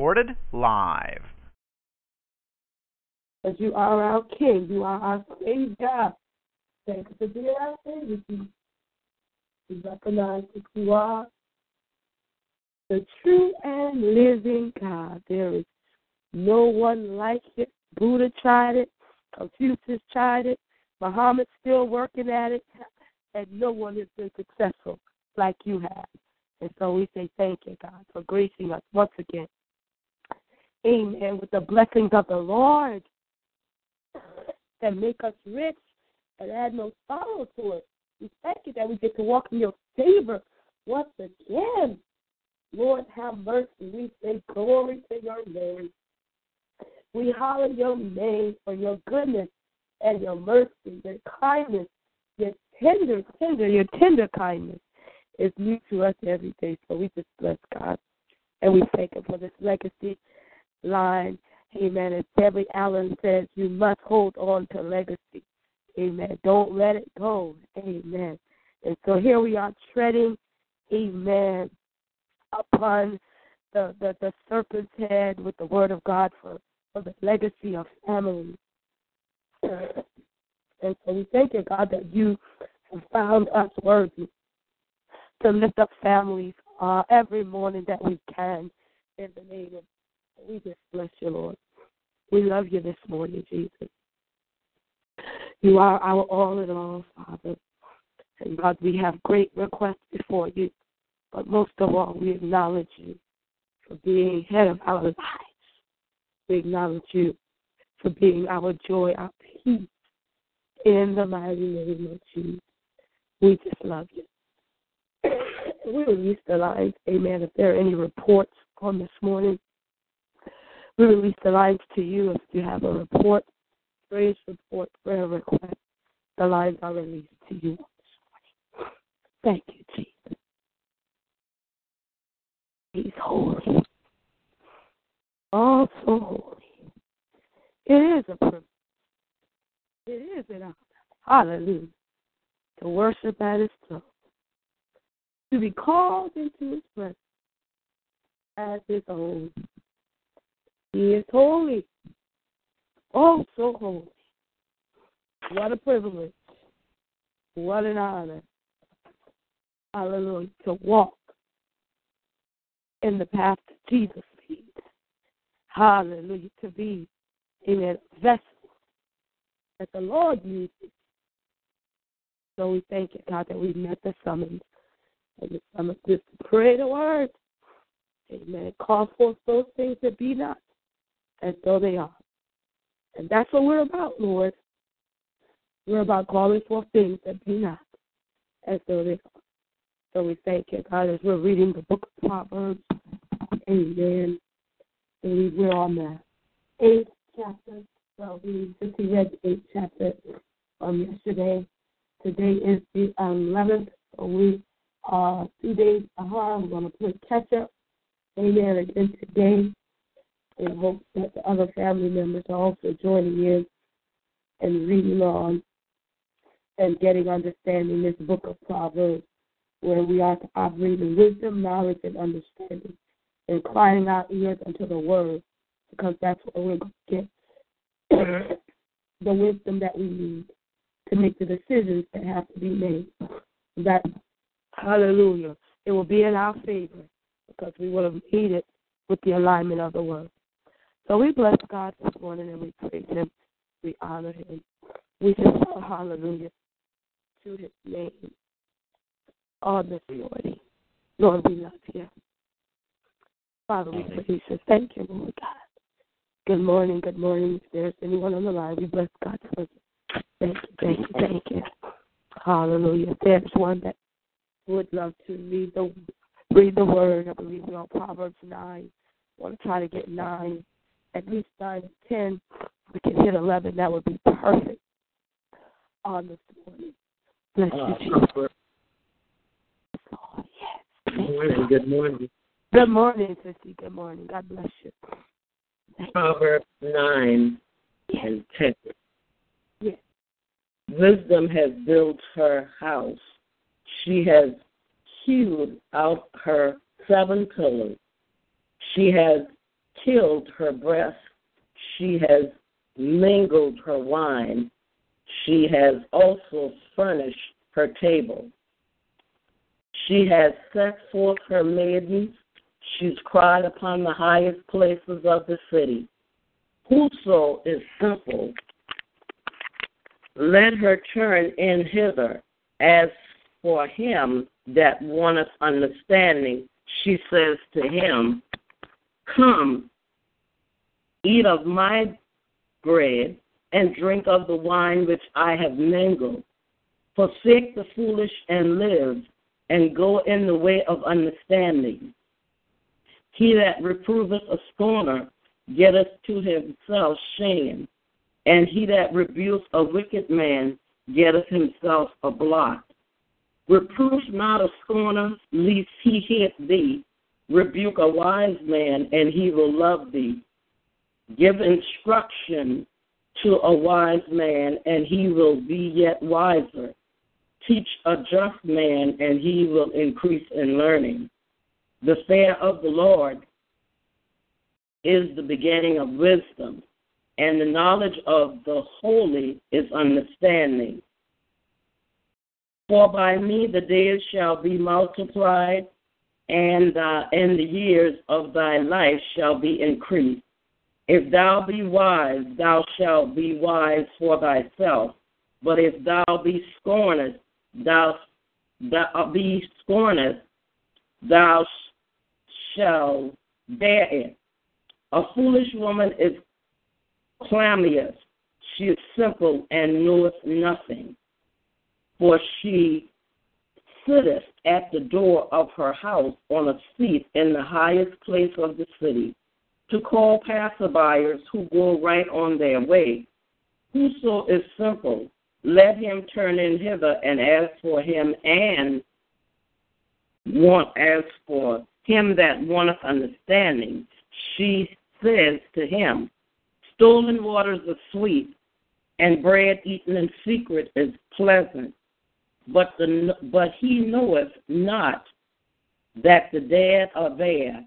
Recorded live. Because you are our King. You are our Savior. Thank you for being our Savior. We recognize that you are the true and living God. There is no one like you. Buddha tried it. Confucius tried it. Muhammad's still working at it. And no one has been successful like you have. And so we say thank you, God, for gracing us once again. Amen. With the blessings of the Lord that make us rich and add no sorrow to it. We thank you that we get to walk in your favor once again. Lord, have mercy. We say glory to your name. We holler your name for your goodness and your mercy, your kindness, your tender, tender, your tender kindness is new to us every day. So we just bless God. And we thank him for this legacy line Amen. As Debbie Allen says, you must hold on to legacy. Amen. Don't let it go. Amen. And so here we are treading, amen, upon the, the, the serpent's head with the word of God for, for the legacy of family. And so we thank you, God, that you have found us worthy to lift up families uh, every morning that we can in the name of we just bless you, Lord. We love you this morning, Jesus. You are our all in all, Father. And God, we have great requests before you. But most of all, we acknowledge you for being head of our lives. We acknowledge you for being our joy, our peace. In the mighty name of Jesus. We just love you. we release the lines, amen. If there are any reports on this morning, we release the lines to you if you have a report, praise report, prayer request. The lines are released to you. Thank you, Jesus. He's holy. Oh, so holy. It is a privilege. It is an honor. Hallelujah. To worship at his throne. To be called into his presence as his own. He is holy. Oh, so holy. What a privilege. What an honor. Hallelujah. To walk in the path that Jesus leads. Hallelujah. To be in a vessel that the Lord uses. So we thank you, God, that we met the summons. And the summons is to pray the word. Amen. Call forth those things that be not as though they are. And that's what we're about, Lord. We're about calling forth things that be not as though they are. So we thank you, God, as we're reading the book of Proverbs. Amen. And we're on the eighth chapter. Well, we just read the eighth chapter um, yesterday. Today is the eleventh. So we are two days behind. We're going to play catch up. Amen. Again today in hopes that the other family members are also joining in and reading on and getting understanding this book of Proverbs, where we are to operate in wisdom, knowledge, and understanding, inclining our ears unto the word, because that's where we're going to get the wisdom that we need to make the decisions that have to be made. That, hallelujah, it will be in our favor because we will have made it with the alignment of the word. So we bless God this morning and we praise Him. We honor Him. We just say hallelujah to His name. All this authority. Lord, we love you. Father, we praise you. Thank you, Lord God. Good morning, good morning. If there's anyone on the line, we bless God for you. Thank you, thank you, thank you. Hallelujah. If there's one that would love to read the read the word. I believe we're on Proverbs nine. I want to try to get nine, at least nine and ten. We can hit eleven. That would be perfect on this morning. Bless Uh, you, Jesus. Lord, yes. Good morning. Good morning. Good morning, Sissy. Good morning. God bless you. Proverbs 9 Yes. and 10. Yes. Wisdom has built her house. She has hewed out her seven pillars. She has killed her breast. She has mingled her wine. She has also furnished her table. She has set forth her maidens. She's cried upon the highest places of the city. Whoso is simple, let her turn in hither. As for him that wanteth understanding, she says to him, Come, eat of my bread, and drink of the wine which I have mingled. Forsake the foolish and live, and go in the way of understanding. He that reproveth a scorner getteth to himself shame, and he that rebukes a wicked man getteth himself a blot. Reprove not a scorner, lest he hit thee. Rebuke a wise man, and he will love thee. Give instruction to a wise man, and he will be yet wiser. Teach a just man, and he will increase in learning. The fear of the Lord is the beginning of wisdom, and the knowledge of the holy is understanding. For by me the days shall be multiplied, and, uh, and the years of thy life shall be increased. If thou be wise, thou shalt be wise for thyself. But if thou be scorned, thou, thou uh, be scorned, thou shalt bear it. A foolish woman is clamorous. She is simple and knoweth nothing. For she sitteth at the door of her house on a seat in the highest place of the city, to call passerbyers who go right on their way. Whoso is simple, let him turn in hither and ask for him and want as for him that wanteth understanding. She says to him, Stolen waters are sweet, and bread eaten in secret is pleasant. But the but he knoweth not that the dead are there,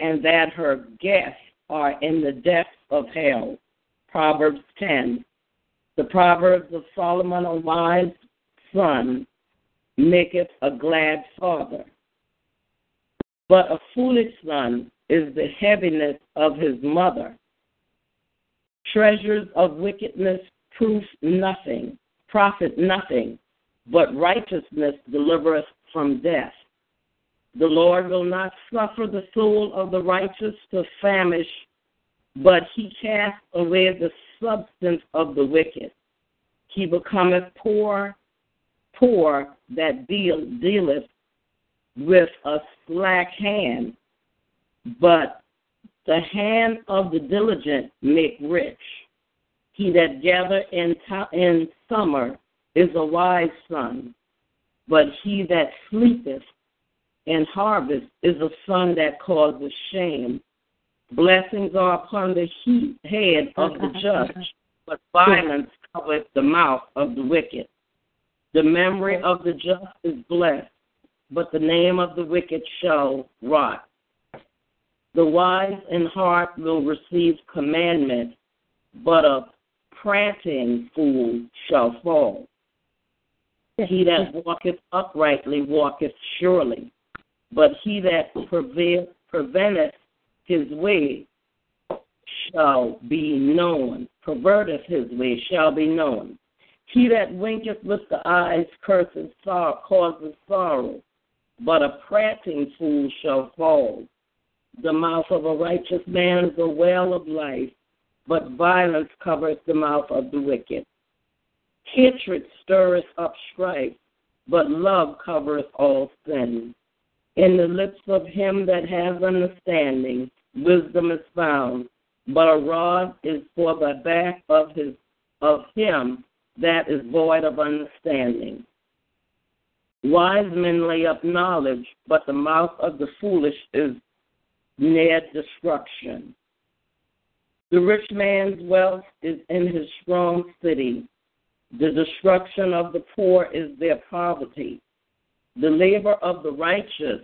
and that her guests are in the depths of hell. Proverbs ten. The Proverbs of Solomon, a wise son, maketh a glad father. But a foolish son is the heaviness of his mother. Treasures of wickedness prove nothing, profit nothing, but righteousness delivereth from death. The Lord will not suffer the soul of the righteous to famish, but he cast away the substance of the wicked. He becometh poor, poor that deal, dealeth with a slack hand, but the hand of the diligent make rich. He that gather in, to- in summer is a wise son, but he that sleepeth in harvest is a son that causes shame. Blessings are upon the he- head of the judge, uh-huh. but violence covereth the mouth of the wicked. The memory of the just is blessed, but the name of the wicked shall rot. The wise in heart will receive commandment, but a prating fool shall fall. He that walketh uprightly walketh surely, but he that prevail, preventeth his way shall be known, perverteth his way shall be known. He that winketh with the eyes curses sorrow, causes sorrow, but a prating fool shall fall. The mouth of a righteous man is a well of life, but violence covereth the mouth of the wicked. Hatred stirreth up strife, but love covereth all sin. In the lips of him that has understanding, wisdom is found, but a rod is for the back of his of him that is void of understanding. Wise men lay up knowledge, but the mouth of the foolish is near destruction. The rich man's wealth is in his strong city. The destruction of the poor is their poverty. The labor of the righteous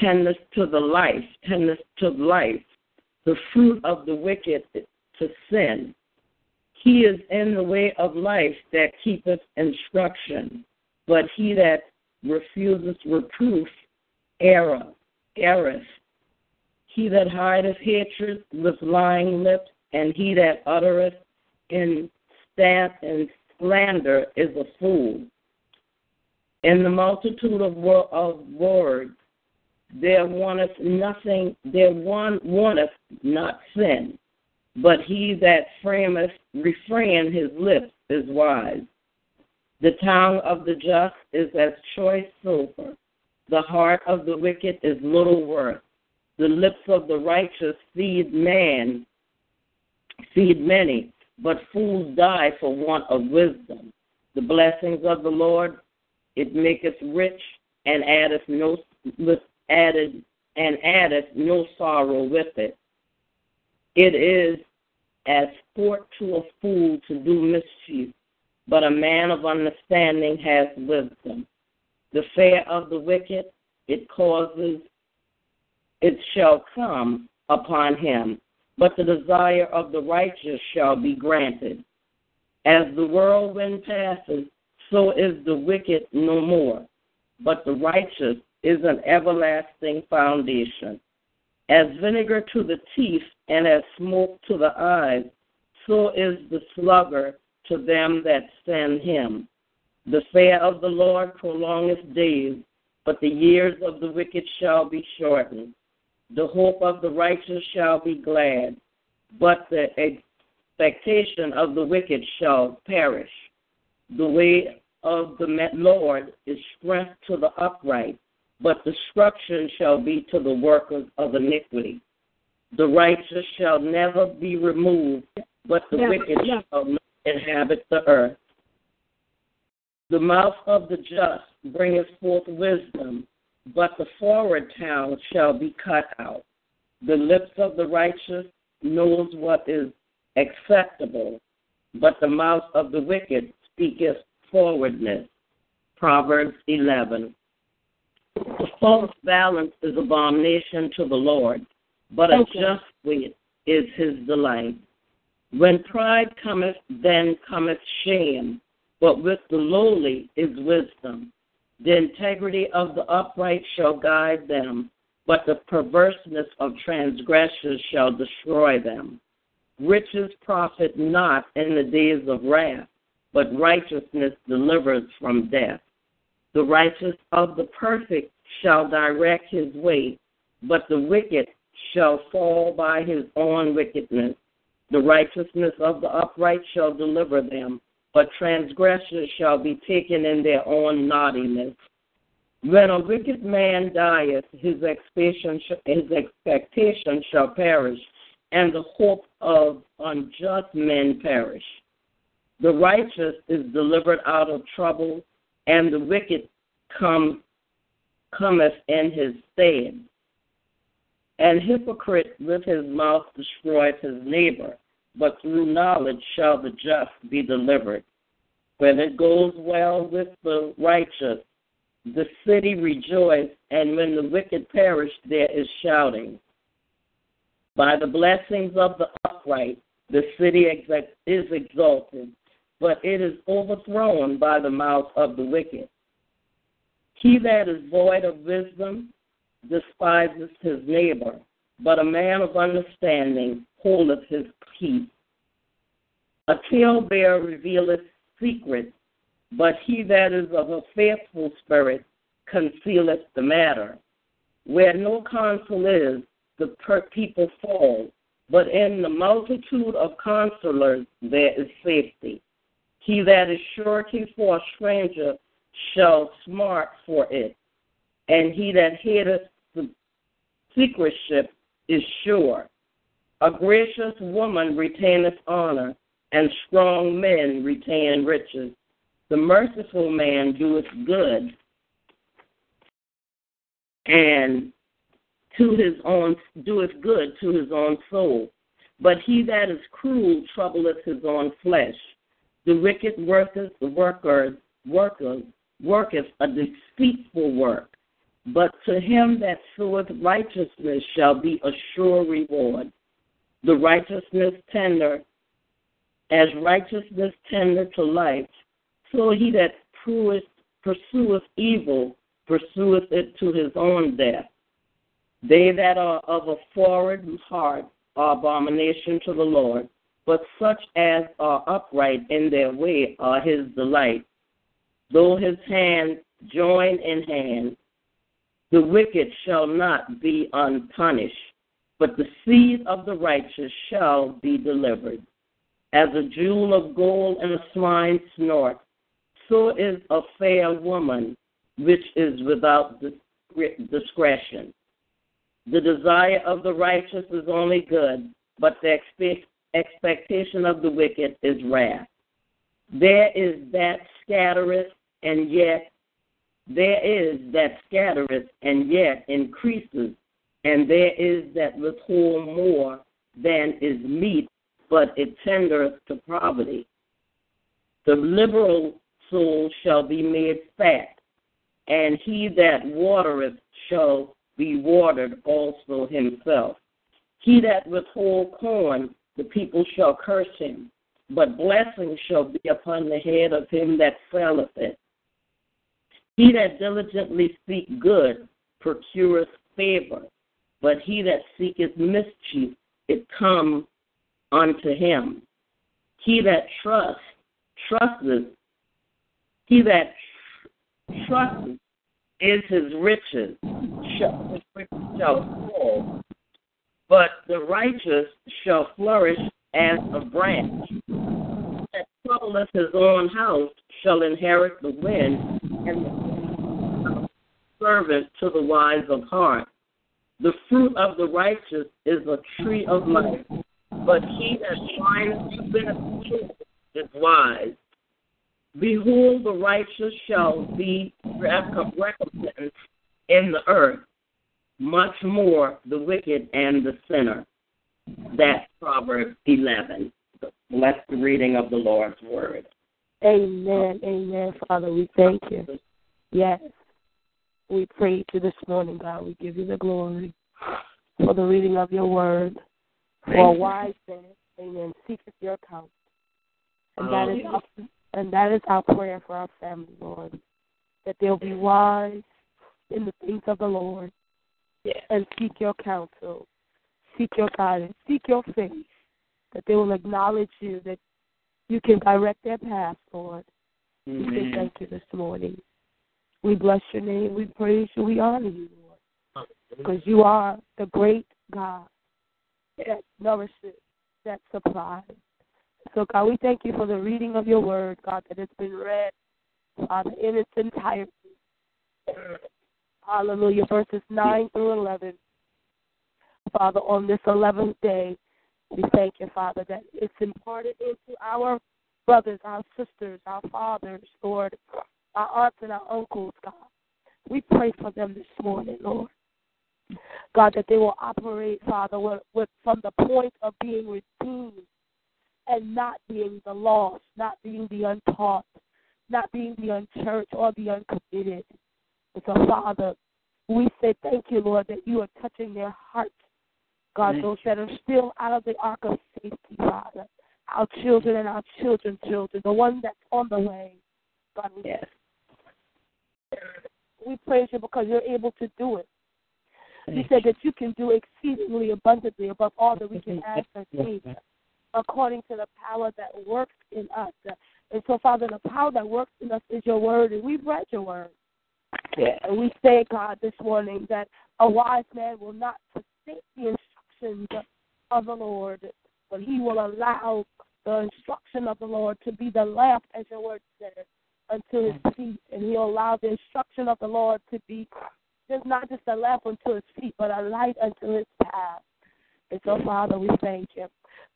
tendeth to the life, tendeth to life. The fruit of the wicked to sin. He is in the way of life that keepeth instruction, but he that refuseth reproof error, erreth. He that hideth hatred with lying lips, and he that uttereth in staff and slander is a fool. In the multitude of, wo- of words, there wanteth nothing, there one wanteth not sin, but he that frameth refrain his lips is wise. The tongue of the just is as choice silver. The heart of the wicked is little worth. The lips of the righteous feed man, feed many, but fools die for want of wisdom. The blessings of the Lord, it maketh rich and addeth no added and addeth no sorrow with it. It is as sport to a fool to do mischief, but a man of understanding has wisdom. The fear of the wicked, it causes, it shall come upon him, but the desire of the righteous shall be granted. As the whirlwind passes, so is the wicked no more, but the righteous is an everlasting foundation. As vinegar to the teeth and as smoke to the eyes, so is the sluggard to them that send him. The fear of the Lord prolongeth days, but the years of the wicked shall be shortened. The hope of the righteous shall be glad, but the expectation of the wicked shall perish. The way of the Lord is strength to the upright, but destruction shall be to the workers of iniquity. The righteous shall never be removed, but the Yeah, wicked yeah. shall not inhabit the earth. The mouth of the just bringeth forth wisdom, but the forward tongue shall be cut out. The lips of the righteous knows what is acceptable, but the mouth of the wicked speaketh forwardness. Proverbs 11. The false balance is abomination to the Lord, but a just weight is his delight. When pride cometh, then cometh shame, but with the lowly is wisdom. The integrity of the upright shall guide them, but the perverseness of transgressors shall destroy them. Riches profit not in the days of wrath, but righteousness delivers from death. The righteous of the perfect shall direct his way, but the wicked shall fall by his own wickedness. The righteousness of the upright shall deliver them, but transgressors shall be taken in their own naughtiness. When a wicked man dieth, his expectation, his expectation shall perish, and the hope of unjust men perish. The righteous is delivered out of trouble, and the wicked come, cometh in his stead. An hypocrite with his mouth destroyeth his neighbor, but through knowledge shall the just be delivered. When it goes well with the righteous, the city rejoices, and when the wicked perish, there is shouting. By the blessings of the upright, the city is exalted, but it is overthrown by the mouth of the wicked. He that is void of wisdom despises his neighbor, but a man of understanding holdeth his peace. A talebearer revealeth secrets, but he that is of a faithful spirit concealeth the matter. Where no counsel is, the people fall, but in the multitude of counselors there is safety. He that is surety for a stranger shall smart for it, and he that hideth the secretship is sure. A gracious woman retaineth honor, and strong men retain riches. The merciful man doeth good, and to his own doeth good to his own soul. But he that is cruel troubleth his own flesh. The wicked worketh the workers, worker worketh a deceitful work. But to him that soweth righteousness shall be a sure reward. The righteousness tender, as righteousness tender to life, so he that pursueth evil pursueth it to his own death. They that are of a forward heart are abomination to the Lord, but such as are upright in their way are his delight. Though his hand join in hand, the wicked shall not be unpunished, but the seed of the righteous shall be delivered. As a jewel of gold in a swine's snort, so is a fair woman which is without discretion. The desire of the righteous is only good, but the expectation of the wicked is wrath. There is that scattereth, and yet there is that scattereth, and yet increases, and there is that withhold more than is meet, but it tendereth to poverty. The liberal soul shall be made fat, and he that watereth shall be watered also himself. He that withhold corn, the people shall curse him, but blessing shall be upon the head of him that selleth it. He that diligently seek good procureth favor, but he that seeketh mischief, it come unto him. He that trusts, trusteth, he that trusteth is his riches, shall, shall fall, but the righteous shall flourish as a branch. That troubleth his own house shall inherit the wind, and the servant to the wise of heart. The fruit of the righteous is a tree of life, but he that finds to benefit is wise. Behold, the righteous shall be recompensed in the earth, much more the wicked and the sinner. That's Proverbs 11. Bless the reading of the Lord's word. Amen. Amen. Father, we thank you. Yes. We praise you this morning, God. We give you the glory for the reading of your word. For a wise man, amen, seeketh your counsel. And that oh, is our, and that is our prayer for our family, Lord. That they'll be wise in the things of the Lord yes. and seek your counsel, seek your guidance, seek your face, that they will acknowledge you, that you can direct their path, Lord. Mm-hmm. We say thank you this morning. We bless your name. We praise you. We honor you, Lord. Because you are the great God that nourishes, that supplies. So, God, we thank you for the reading of your word, God, that has been read, Father, in its entirety. Hallelujah. Verses 9 through 11. Father, on this 11th day, we thank you, Father, that it's imparted into our brothers, our sisters, our fathers, Lord, our aunts and our uncles, God. We pray for them this morning, Lord. God, that they will operate, Father, with, with, from the point of being redeemed and not being the lost, not being the untaught, not being the unchurched or the uncommitted. And so, Father, we say thank you, Lord, that you are touching their hearts. God, those that are still out of the ark of safety, Father. Our children and our children's children, the one that's on the way. God, we, yes. we praise you because you're able to do it. You said that you can do exceedingly abundantly above all that we can ask or think, according to the power that works in us. And so, Father, the power that works in us is your word, and we've read your word. Yeah. And we say, God, this morning that a wise man will not forsake the instructions of the Lord, but he will allow the instruction of the Lord to be the lamp, as your word says, unto his mm-hmm. feet, and he'll allow the instruction of the Lord to be just not just a lamp unto his feet, but a light unto his path. And so, Father, we thank you.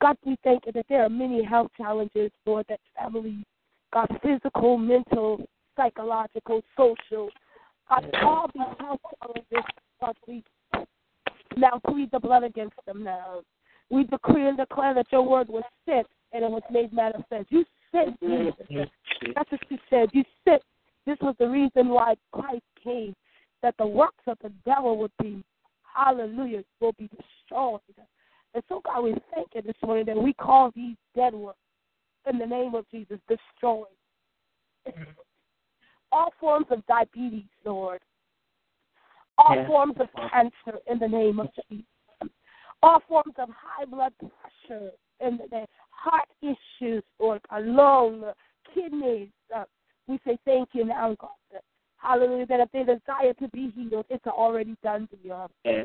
God, we thank you that there are many health challenges, Lord, that families, God, physical, mental, psychological, social, God, all health challenges, God, we now plead the blood against them now. We decree and declare that your word was sent and it was made manifest. You sent Jesus. That's what you said. You sent. This was the reason why Christ came, that the works of the devil would be, hallelujah, will be destroyed. And so, God, we thank you this morning that we call these dead works in the name of Jesus destroyed. Mm-hmm. All forms of diabetes, Lord. All forms of cancer in the name of Jesus. All forms of high blood pressure in the name, heart issues, Lord, God, lung, kidneys. Uh, we say thank you now, God. Hallelujah. That if they desire to be healed, it's already done to you.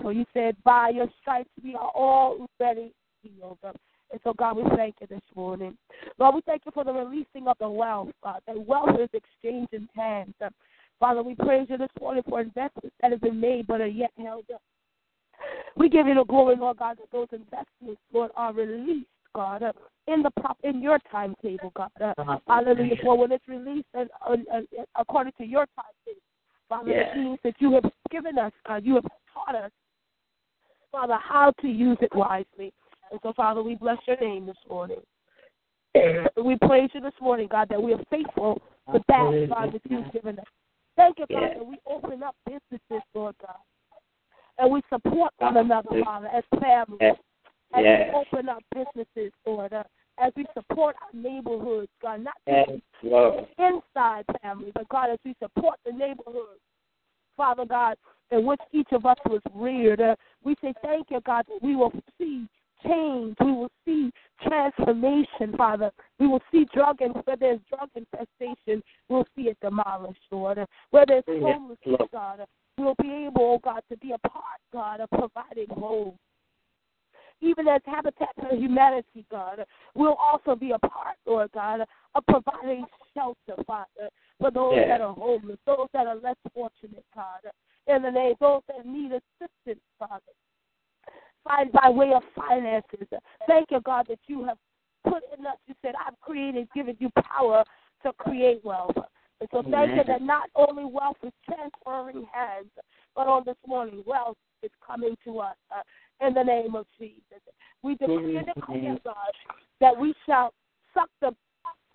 So you said, by your stripes we are all already healed. And so, God, we thank you this morning. Lord, we thank you for the releasing of the wealth, God. That wealth is exchanged in hands. Uh, Father, we praise you this morning for investments that have been made but are yet held up. We give you the glory, Lord God, that those investments, Lord, are released, God, uh, in the prop in your timetable, God. Uh, hallelujah. For when it's released and, uh, uh, according to your timetable, Father, it means that you have given us, God, you have taught us, Father, how to use it wisely. And so, Father, we bless your name this morning. we praise you this morning, God, that we are faithful to that, God, that you've given us. Thank you, God, Yes. that we open up businesses, Lord God. And we support one another, Father, as families. As we open up businesses, Lord, uh, as we support our neighborhoods, God, not just inside family, but God, as we support the neighborhood, Father God, in which each of us was reared, uh, we say thank you, God, that we will see change. We will see transformation, Father. We will see drug and where there's drug infestation, we'll see it demolished, Lord. Where there's homelessness. God, we'll be able, oh God, to be a part, God, of providing homes even as Habitat for Humanity, God, will also be a part, Lord God, of providing shelter, Father, for those Yes. that are homeless, those that are less fortunate, God, in the name, those that need assistance, Father, find by way of finances. Thank you, God, that you have put in us. You said, I've created, given you power to create wealth. And so thank you that not only wealth is transferring hands, but on this morning, wealth is coming to us. Uh, in the name of Jesus. We decree and declare, God, that we shall suck the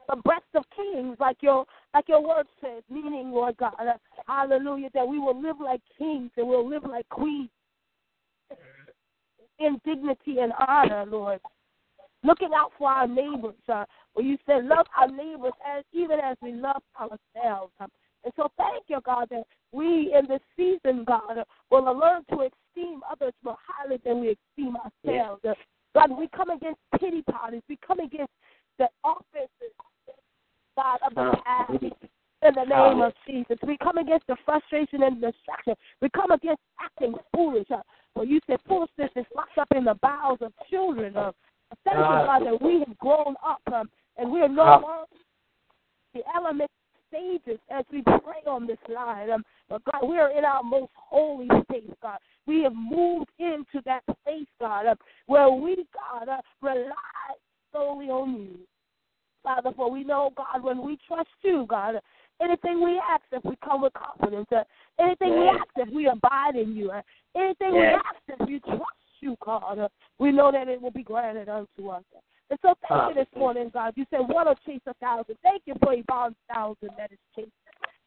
the breast of kings, like your like your word says, meaning, Lord God, uh, hallelujah, that we will live like kings and we'll live like queens in dignity and honor, Lord. Looking out for our neighbors, uh, where you said, love our neighbors as even as we love ourselves. Um, and so thank you, God, that we in this season, God, uh, will learn to esteem others more highly than we esteem ourselves. Uh, God, we come against pity parties. We come against the offenses, God, of the past. In the name of Jesus, we come against the frustration and distraction. We come against acting foolish. Uh, for you said foolishness is locked up in the bowels of children. Uh, thank you, God, that we have grown up um, and we are no longer the element stages as we pray on this line. Um, but God, we are in our most holy faith, God. We have moved into that place, God, uh, where we, God, uh, rely solely on you. Father, for we know, God, when we trust you, God, uh, anything we ask, if we come with confidence, uh, anything we ask, if we abide in you, uh, anything we ask, if we trust you, God, uh, we know that it will be granted unto us. And so thank you this morning, God. You said one will chase a thousand. Thank you for Yvonne's thousand that is chased.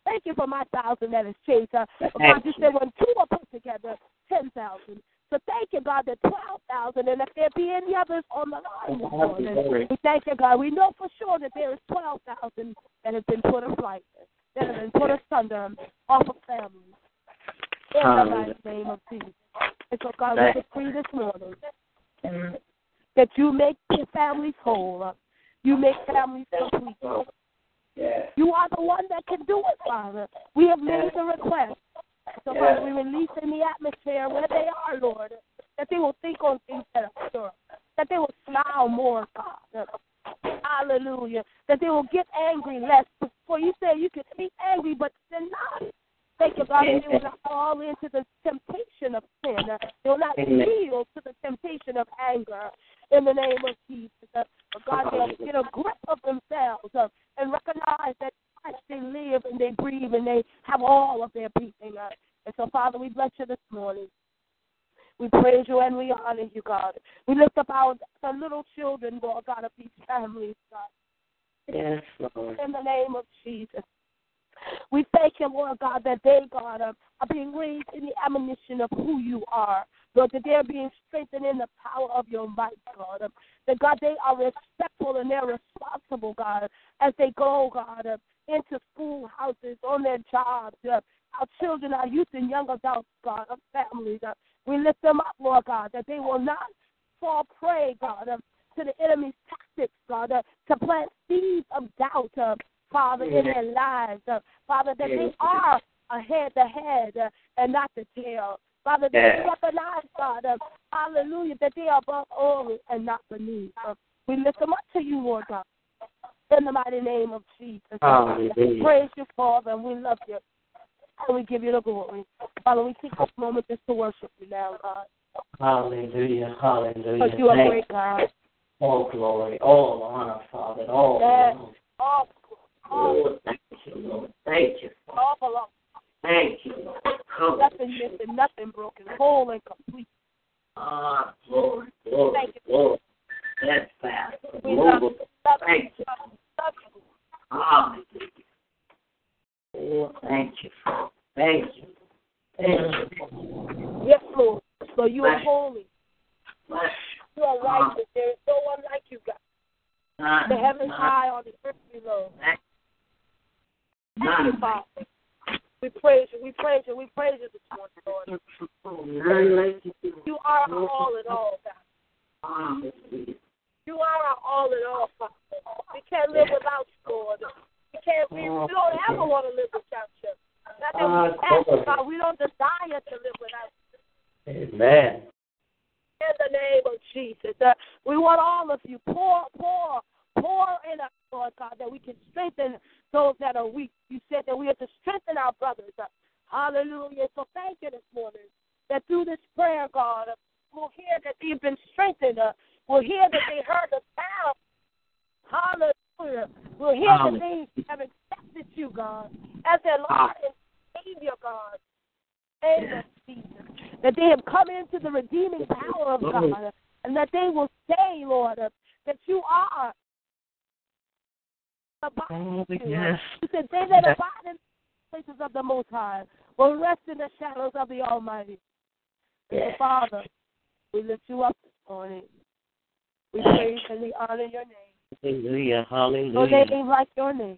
Thank you for my thousand that is chased. Uh, God, you said when two are put together, ten thousand. So thank you, God, that twelve thousand, and if there be any others on the line this morning, we thank you, God. We know for sure that there is twelve thousand that has been put aflight, that have been put asunder off of families. In the Hallelujah. mighty name of Jesus. And so, God, we decree this morning that you make your families whole. You make families complete. Yes. You are the one that can do it, Father. We have made the request. So, Father, we release in the atmosphere where they are, Lord, that they will think on things that are pure, that they will smile more, God. Hallelujah. That they will get angry less, For you say you can be angry, but sin not. Thank you, God, that they will not fall into the temptation of sin. They will not yield to the temptation of anger in the name of Jesus. Uh, God, they'll get a grip of themselves uh, and recognize that Christ they live and they breathe and they have all of their being. Uh, and so, Father, we bless you this morning. We praise you and we honor you, God. We lift up our the little children, Lord God, of these families, God. Yes, Lord. In the name of Jesus. We thank you, Lord God, that they, God, are, are being raised in the admonition of who you are. Lord, that they're being strengthened in the power of your might, God. That, God, they are respectful and they're responsible, God, as they go, God, into schoolhouses, on their jobs. Our children, our youth, and young adults, God, our families. Uh, we lift them up, Lord God, that they will not fall prey, God, to the enemy's tactics, God, uh, to plant seeds of doubt, uh, Father, in their lives. Father, that they are ahead the head and not the tail. Father, that they yes. recognize, God, uh, hallelujah, that they are above all and not beneath. Uh, we lift them up to you, Lord God, in the mighty name of Jesus. Hallelujah. Praise you, Father, and we love you. And we give you the glory. Father, we take this moment just to worship you now, God. Hallelujah, hallelujah. Because you are great, God. All glory, all honor, Father, all yes. All, all, oh, thank you, Lord. Thank you. All belongs. Thank you, Lord. Nothing missing, nothing broken, whole and complete. Ah, Lord, Lord, Thank you. Lord. That's fast. Love Thank you. you. Love you. Oh, thank you. Thank you. Thank you. Yes, Lord. So you are holy. You are righteous. There is no one like you, God. The heavens high on the earth below. Thank you, none, Father. We praise you. We praise you. We praise you this morning, Lord. you. You are our all in all, God. You are our all in all, Father. We can't live without you, Lord. We can't. We, we don't ever want to live without you. Not that we can't, God. We don't desire to live without you. Amen. In the name of Jesus, uh, we want all of you. Pour, pour, pour in us, Lord God, that we can strengthen those that are weak. You said that we have to strengthen our brothers. Hallelujah. So thank you this morning that through this prayer, God, we'll hear that they've been strengthened. We'll hear that they heard the sound. Hallelujah. We'll hear that they have accepted you, God, as their Lord ah. and Savior, God. Amen, Jesus. That they have come into the redeeming power of God, and that they will say, Lord, that you are Oh, you. yes. You said, They that abide in the places of the Most High will rest in the shadows of the Almighty. Yes. Father, we lift you up this morning. We praise and we honor your name. Hallelujah. Hallelujah. No name like your name.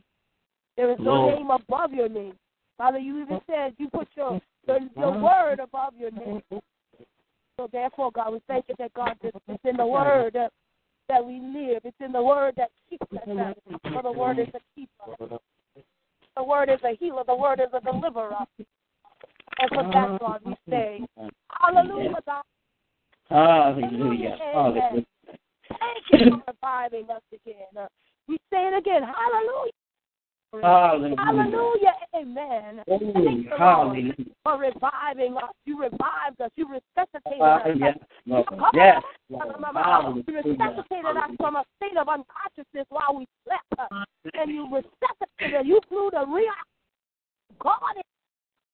There is no Lord. name above your name. Father, you even said you put your, your, your word above your name. So therefore, God, we thank you that God, is in the word that, we live. It's in the word that keeps us. God. For the word is a keeper. The word is a healer. The word is a deliverer. And for that, God, we say, Hallelujah, God. Hallelujah. Hallelujah. Thank you for reviving us again. We say it again. Hallelujah. Hallelujah. Hallelujah. Amen. Hallelujah. you, Lord, Hallelujah. for reviving us. You revived us. You resuscitated Uh, us. yes, Lord. Yes. You resuscitated us from a state of unconsciousness while we slept. And you resuscitated. You flew the real God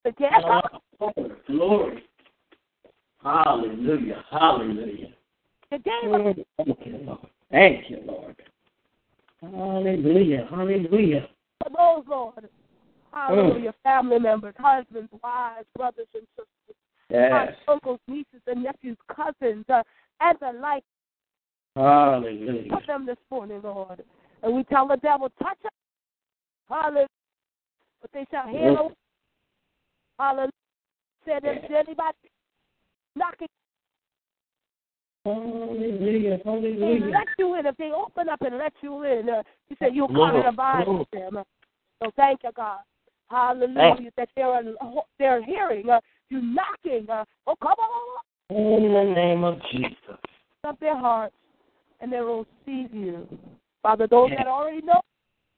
together. Glory. Hallelujah. Hallelujah. You you, Lord. Thank you, Lord. Hallelujah. Hallelujah. For those, Lord. Hallelujah. Family members, husbands, wives, brothers and sisters, Yes. aunts, uncles, nieces, and nephews, cousins, uh, and the like. Hallelujah. Put them this morning, Lord. And we tell the devil, touch them. Hallelujah. But they shall hear no. Hallelujah. Said if anybody knocking, Hallelujah. they Hallelujah. let you in. If they open up and let you in, uh, you said you'll come and abide Lord. with them. So thank you, God. Hallelujah. That they're, they're hearing, uh, you knocking. Uh, oh, come on. In the name of Jesus. up their hearts and they will receive you. Father, those Yes. that already know,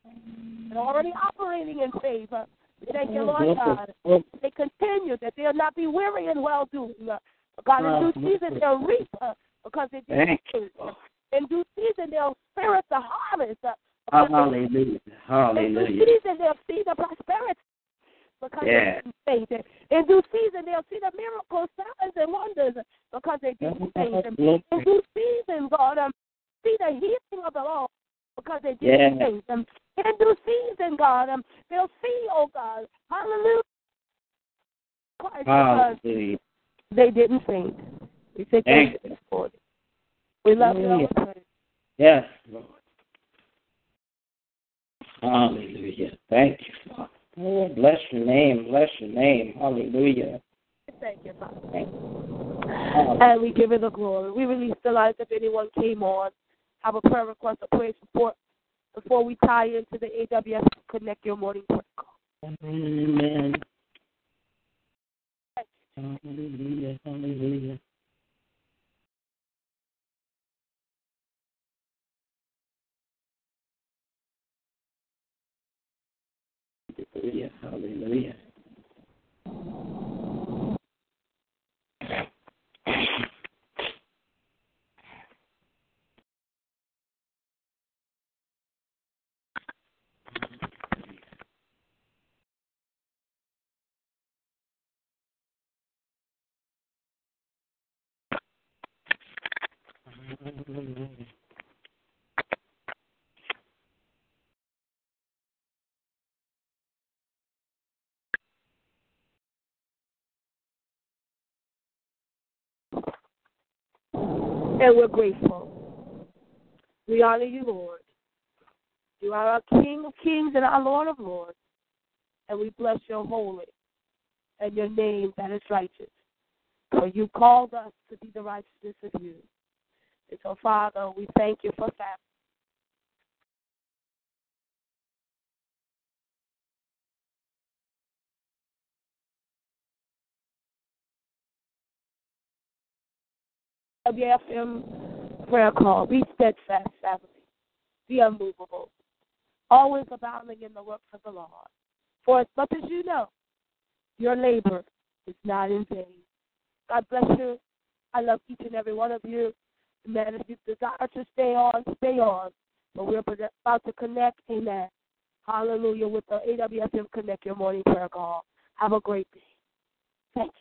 and already operating in favor. Thank you, Lord God. They continue that they'll not be weary and well doing. God, in due season they'll reap because they did In due season they'll spirit the harvest. Hallelujah. Hallelujah. In due season they'll see the prosperity because yeah. they did faith. In due season, they'll see the miracles, signs, and wonders because they did faith. In due season, God, um, see the healing of the Lord because they did yeah. faith. Um, in due season, God, um, they'll see, oh God, hallelujah. Christ hallelujah. They didn't faint. We say thank you, Lord. We love you. Yes, Lord. Hallelujah. Thank you, Father. Oh, bless your name. Bless your name. Hallelujah. Thank you, Father. Thank you. And we give you the glory. We release the lights if anyone came on. Have a prayer request, a prayer support before we tie into the AWS Connect Your Morning Prayer Call. Amen. Hallelujah. Hallelujah. Hallelujah. Hallelujah. And we're grateful. We honor you, Lord. You are our King of kings and our Lord of lords. And we bless your holy and your name that is righteous. For you called us to be the righteousness of you. And so, Father, we thank you for that. WFM prayer call. Be steadfast, family. Be unmovable. Always abounding in the works of the Lord. For as much as you know, your labor is not in vain. God bless you. I love each and every one of you. Man, if you desire to stay on, stay on. But we're about to connect, amen. Hallelujah, with the AWSM Connect Your Morning Prayer Call. Have a great day. Thank you.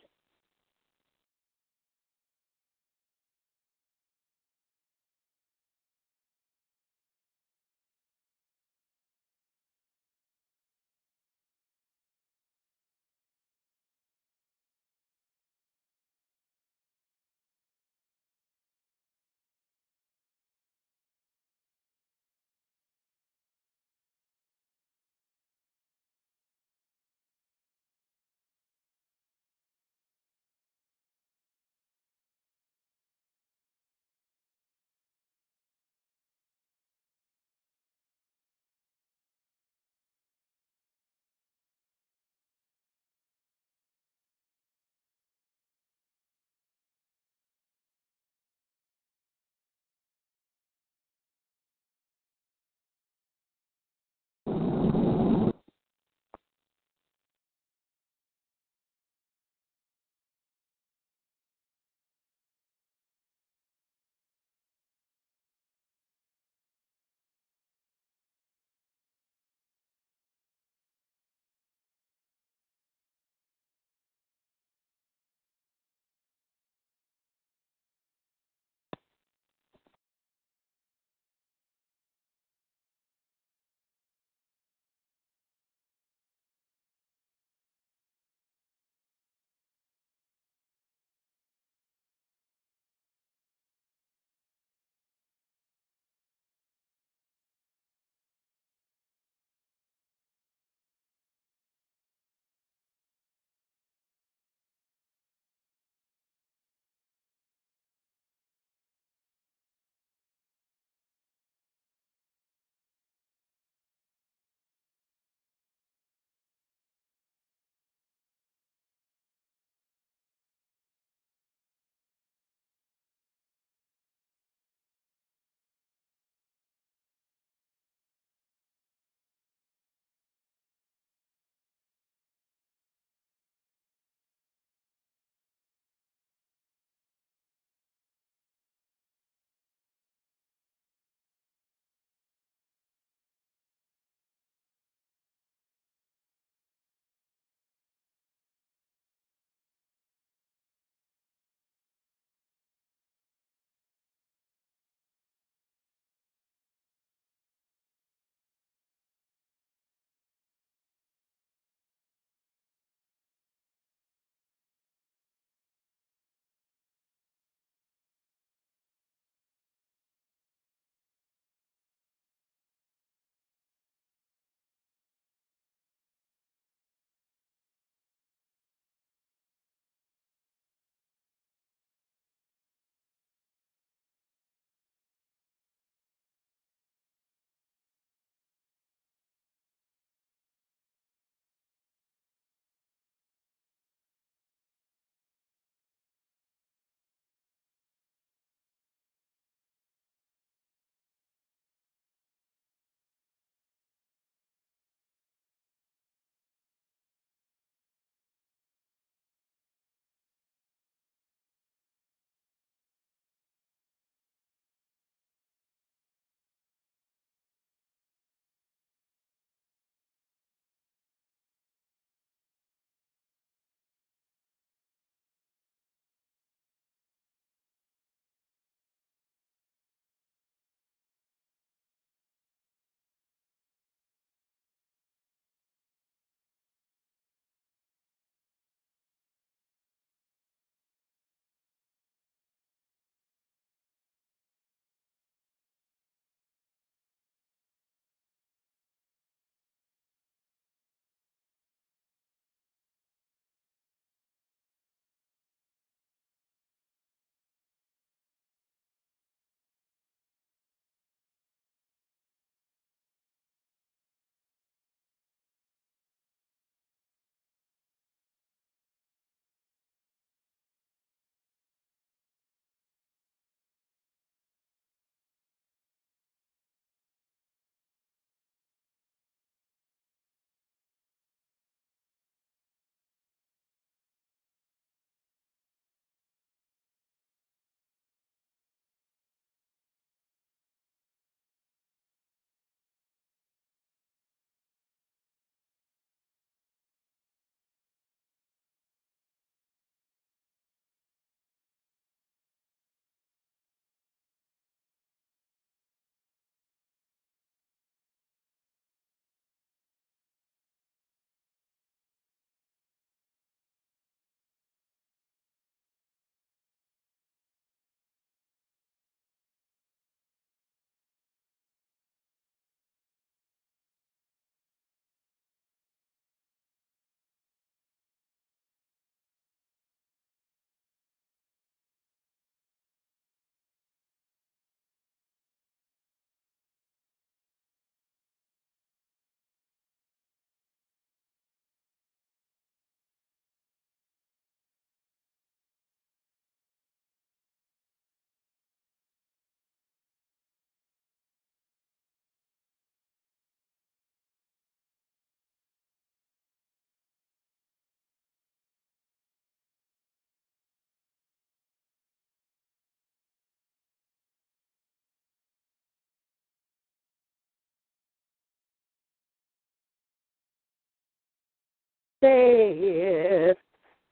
Saith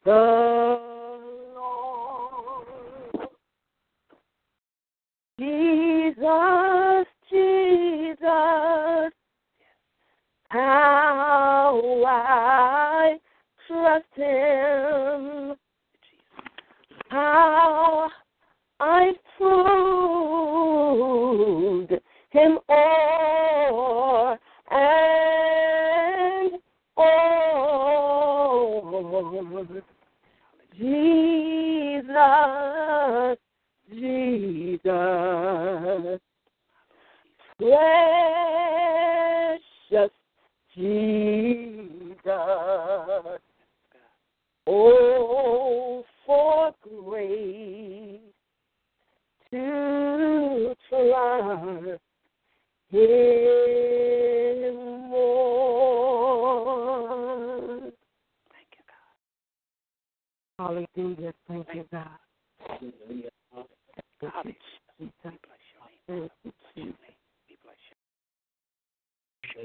the Lord. Jesus, Jesus, how I trust Him, Jesus, Jesus, precious Jesus. Oh, for grace to trust Him Hallelujah. Thank you, God. Hallelujah. We bless your name. Thank you, Jesus. We bless you.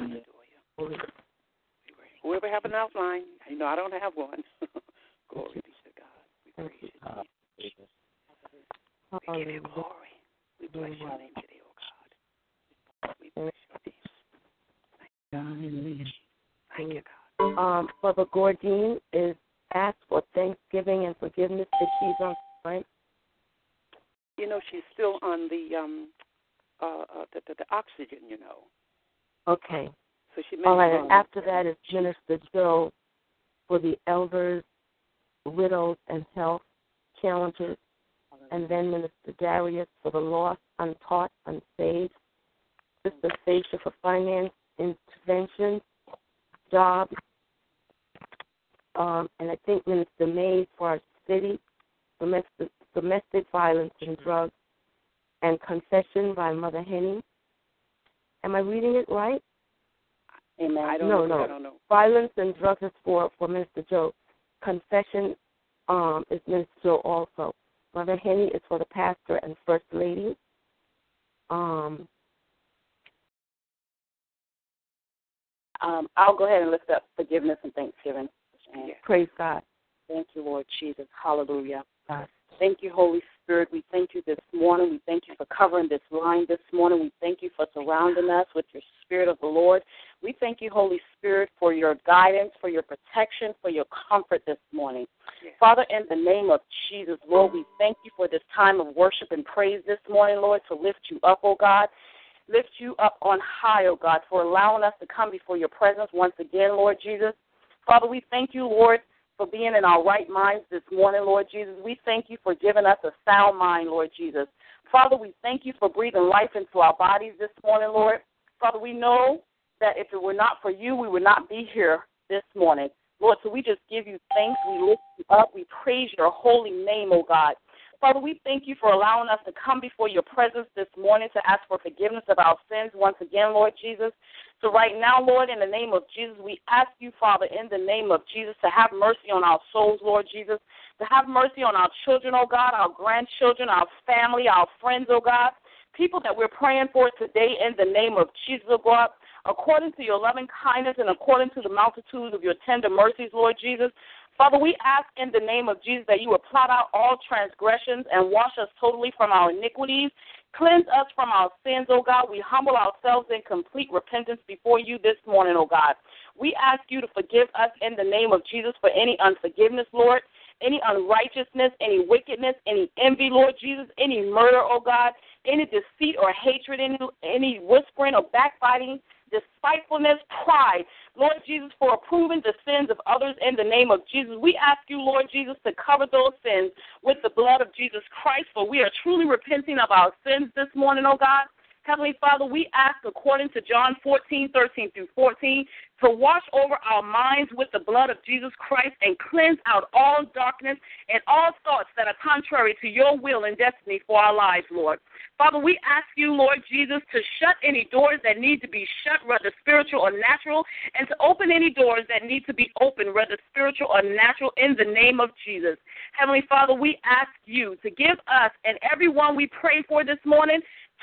We adore you. Whoever have an outline, you know I don't have one. Glory be to God. We praise you. We give you glory. We bless your name today, oh God. We bless your name. Thank you, God. Um, Brother Gordine is and forgiveness that she's on, right? You know she's still on the um uh, uh the, the the oxygen, you know. Okay. So she All right. And after that is Minister Joe for the elders, widows, and health challenges. And then Minister Darius for the lost, untaught, unsaved. Sister Stacia for finance intervention, jobs. Um, I think Minister Mays for our city, domestic, domestic violence and drugs, and confession by Mother Henny. Am I reading it right? Amen. I don't No, know. no. I don't know. violence and drugs is for for Minister Joe. Confession um, is Minister Joe also. Mother Henny is for the pastor and first lady. Um, Um, I'll go ahead and lift up forgiveness and thanksgiving. And Yeah. praise God. Thank you, Lord Jesus. Hallelujah. God. Thank you, Holy Spirit. We thank you this morning. We thank you for covering this line this morning. We thank you for surrounding us with your Spirit of the Lord. We thank you, Holy Spirit, for your guidance, for your protection, for your comfort this morning. Yes. Father, in the name of Jesus, Lord, we thank you for this time of worship and praise this morning, Lord, to lift you up, oh God. Lift you up on high, oh God, for allowing us to come before your presence once again, Lord Jesus. Father, we thank you, Lord, for being in our right minds this morning, Lord Jesus. We thank you for giving us a sound mind, Lord Jesus. Father, we thank you for breathing life into our bodies this morning, Lord. Father, we know that if it were not for you, we would not be here this morning. Lord, so we just give you thanks. We lift you up. We praise your holy name, oh God. Father, we thank you for allowing us to come before your presence this morning to ask for forgiveness of our sins once again, Lord Jesus. So, right now, Lord, in the name of Jesus, we ask you, Father, in the name of Jesus, to have mercy on our souls, Lord Jesus, to have mercy on our children, oh God, our grandchildren, our family, our friends, oh God, people that we're praying for today in the name of Jesus, oh God. According to your loving kindness and according to the multitude of your tender mercies, Lord Jesus, Father, we ask in the name of Jesus that you would blot out all transgressions and wash us totally from our iniquities. Cleanse us from our sins, O God. We humble ourselves in complete repentance before you this morning, O God. We ask you to forgive us in the name of Jesus for any unforgiveness, Lord, any unrighteousness, any wickedness, any envy, Lord Jesus, any murder, O God, any deceit or hatred, any, any whispering or backbiting, despitefulness, pride. Lord Jesus, for approving the sins of others in the name of Jesus. We ask you, Lord Jesus, to cover those sins with the blood of Jesus Christ, for we are truly repenting of our sins this morning, oh God. Heavenly Father, we ask according to John 14, 13 through 14, to wash over our minds with the blood of Jesus Christ and cleanse out all darkness and all thoughts that are contrary to your will and destiny for our lives, Lord. Father, we ask you, Lord Jesus, to shut any doors that need to be shut, whether spiritual or natural, and to open any doors that need to be opened, whether spiritual or natural, in the name of Jesus. Heavenly Father, we ask you to give us and everyone we pray for this morning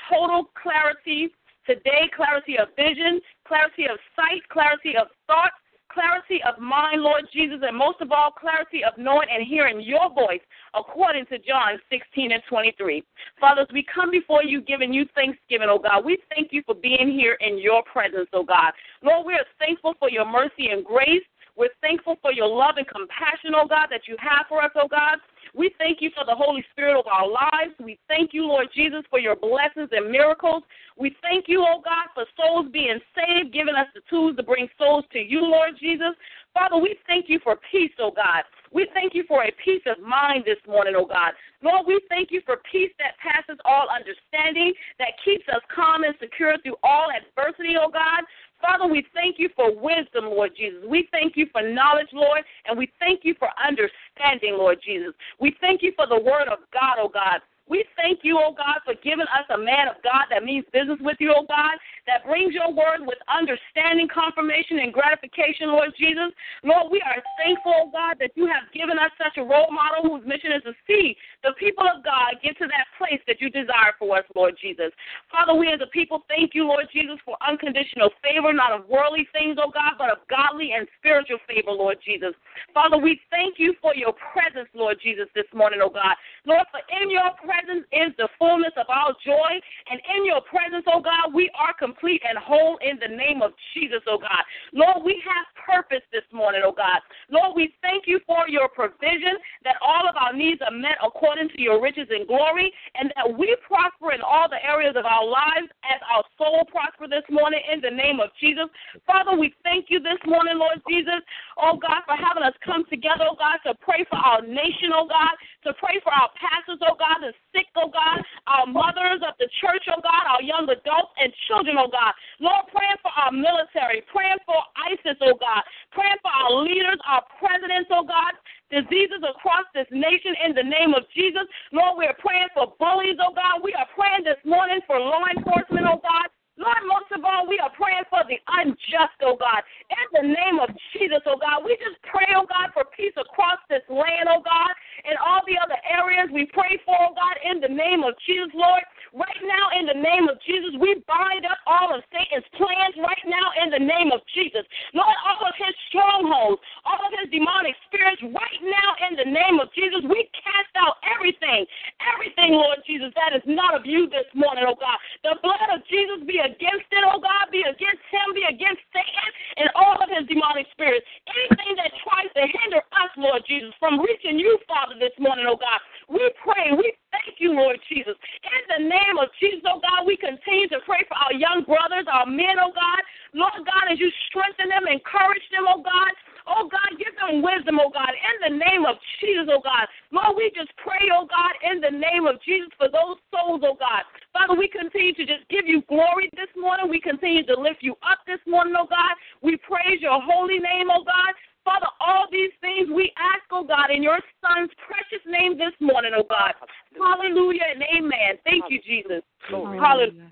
total clarity today, clarity of vision, clarity of sight, clarity of thought, clarity of mind, Lord Jesus, and most of all, clarity of knowing and hearing your voice according to John 16 and 23. Fathers, we come before you giving you thanksgiving, oh God. We thank you for being here in your presence, oh God. Lord, we are thankful for your mercy and grace. We're thankful for your love and compassion, oh God, that you have for us, oh God. We thank you for the Holy Spirit of our lives. We thank you, Lord Jesus, for your blessings and miracles. We thank you, oh God, for souls being saved, giving us the tools to bring souls to you, Lord Jesus. Father, we thank you for peace, oh God. We thank you for a peace of mind this morning, oh God. Lord, we thank you for peace that passes all understanding, that keeps us calm and secure through all adversity, oh God. Father, we thank you for wisdom, Lord Jesus. We thank you for knowledge, Lord, and we thank you for understanding, Lord Jesus. We thank you for the word of God, oh God. We thank you, oh God, for giving us a man of God that means business with you, oh God, that brings your word with understanding, confirmation, and gratification, Lord Jesus. Lord, we are thankful, oh God, that you have given us such a role model whose mission is to see the people of God get to that place that you desire for us, Lord Jesus. Father, we as a people thank you, Lord Jesus, for unconditional favor, not of worldly things, oh God, but of godly and spiritual favor, Lord Jesus. Father, we thank you for your presence, Lord Jesus, this morning, oh God. Lord, for in your presence is the fullness of our joy, and in your presence, oh God, we are complete and whole in the name of Jesus, oh God. Lord, we have purpose this morning, oh God. Lord, we thank you for your provision, that all of our needs are met according to your riches and glory, and that we prosper in all the areas of our lives as our soul prosper this morning in the name of Jesus. Father, we thank you this morning, Lord Jesus, oh God, for having us come together, oh God, to pray for our nation, oh God, to pray for our pastors, oh God, the sick, oh God, our mothers of the church, oh God, our young adults and children, oh God. Lord, praying for our military, praying for ISIS, oh God, praying for our leaders, our presidents, oh God, diseases across this nation in the name of Jesus. Lord, we are praying for bullies, oh God. We are praying this morning for law enforcement, oh God. Lord, most of all, we are praying for the unjust, oh God. In the name of Jesus, oh God, we just pray, oh God, for peace across this land, oh God, and all the other areas we pray for, oh God, in the name of Jesus, Lord. Right now, in the name of Jesus, we bind up all of Satan's plans right now in the name of Jesus. Lord, all of his strongholds, all of his demonic spirits right now in the name of Jesus, we cast out everything, everything, Lord Jesus, that is not of you this morning, oh God. The blood of Jesus be against it, oh God, be against him, be against Satan and all of his demonic spirits. Anything that tries to hinder us, Lord Jesus, from reaching you, Father, this morning, oh God, we pray, we thank you, Lord Jesus. In the name of Jesus, oh God, we continue to pray for our young brothers, our men, oh God. Lord God, as you strengthen them, encourage them, oh God. Oh God, give them wisdom, oh God, in the name of Jesus, oh God. Lord, we just pray, oh God, in the name of Jesus for those souls, oh God. Father, we continue to just give you glory this morning. We continue to lift you up this morning, oh God. We praise your holy name, oh God. Father, all these things we ask, oh God, in your Son's precious name this morning, oh God. Hallelujah and amen. Thank you, Jesus. Hallelujah.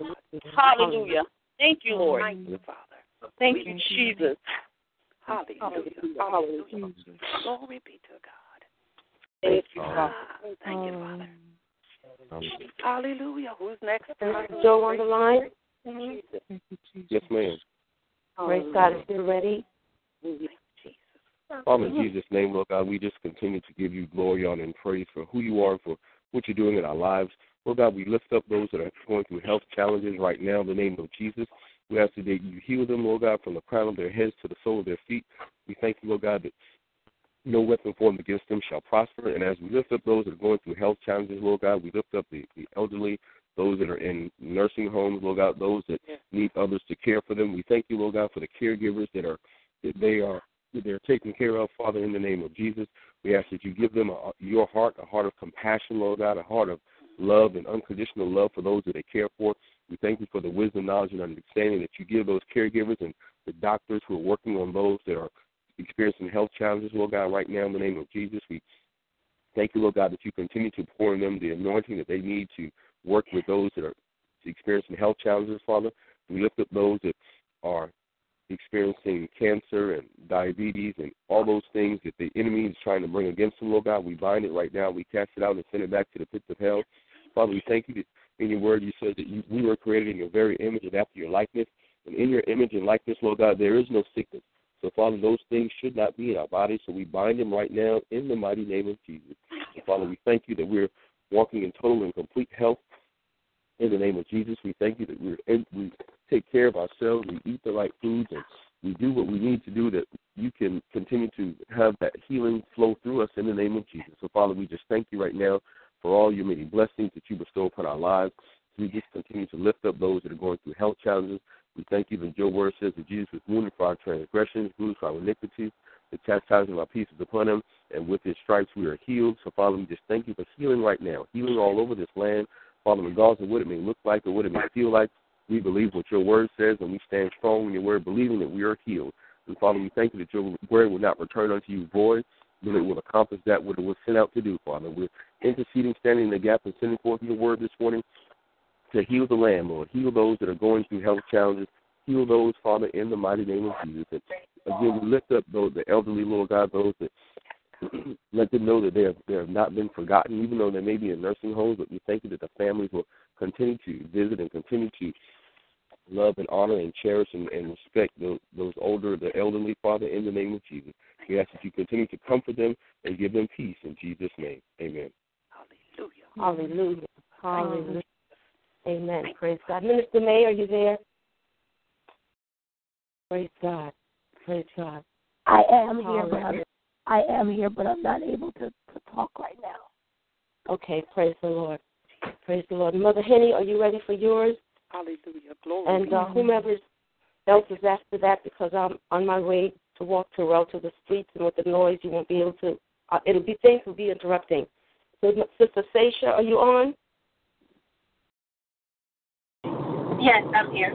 Hallelujah. Thank you, Lord. Thank you, Father. Thank you, Jesus. Hallelujah. Hallelujah. Glory be to God. Thank you, Father. Thank you, Father. Hallelujah. Who's next? Joe on the line. Yes, ma'am. Praise God. Is you ready? Father, in Jesus' name, Lord God, we just continue to give you glory, honor, and praise for who you are and for what you're doing in our lives. Lord God, we lift up those that are going through health challenges right now in the name of Jesus. We ask that you heal them, Lord God, from the crown of their heads to the sole of their feet. We thank you, Lord God, that no weapon formed against them shall prosper. And as we lift up those that are going through health challenges, Lord God, we lift up the, the elderly, those that are in nursing homes, Lord God, those that need others to care for them. We thank you, Lord God, for the caregivers that are that they are that they're taken care of, Father, in the name of Jesus. We ask that you give them a, your heart, a heart of compassion, Lord God, a heart of love and unconditional love for those that they care for. We thank you for the wisdom, knowledge, and understanding that you give those caregivers and the doctors who are working on those that are experiencing health challenges, Lord God, right now in the name of Jesus. We thank you, Lord God, that you continue to pour in them the anointing that they need to work with those that are experiencing health challenges, Father. We lift up those that are experiencing cancer and diabetes and all those things that the enemy is trying to bring against them, Lord God. We bind it right now. We cast it out and send it back to the pits of hell. Father, we thank you that in your word you said that you, we were created in your very image and after your likeness. And in your image and likeness, Lord God, there is no sickness. So, Father, those things should not be in our bodies, so we bind them right now in the mighty name of Jesus. So, Father, we thank you that we're walking in total and complete health in the name of Jesus. We thank you that in, we take care of ourselves, we eat the right foods, and we do what we need to do that you can continue to have that healing flow through us in the name of Jesus. So, Father, we just thank you right now for all your many blessings that you bestow upon our lives. We just continue to lift up those that are going through health challenges. We thank you that your word says that Jesus was wounded for our transgressions, bruised for our iniquities. The chastisement of our peace is upon him, and with his stripes we are healed. So, Father, we just thank you for healing right now, healing all over this land. Father, regardless of what it may look like or what it may feel like, we believe what your word says, and we stand strong in your word, believing that we are healed. And Father, we thank you that your word will not return unto you void, but it will accomplish that what it was sent out to do, Father. We're interceding, standing in the gap, and sending forth your word this morning to heal the land, Lord. Heal those that are going through health challenges. Heal those, Father, in the mighty name of Jesus. And again, we lift up those, the elderly, Lord God, those that let them know that they have, they have not been forgotten, even though they may be in nursing homes. But we thank you that the families will continue to visit and continue to love and honor and cherish and, and respect those, those older, the elderly, Father, in the name of Jesus. We ask that you continue to comfort them and give them peace in Jesus' name. Amen. Hallelujah. Hallelujah. Hallelujah. Amen. Praise God. Minister May, are you there? Praise God. Praise God. I am here, but I'm, I am here, but I'm not able to, to talk right now. Okay, praise the Lord. Praise the Lord. Mother Henny, are you ready for yours? Hallelujah. Glory. And uh, whomever else is after that, because I'm on my way to walk to Terrell to the streets, and with the noise, you won't be able to. Uh, it'll be things will be interrupting. So, Sister Sasha, are you on? Yes, I'm here.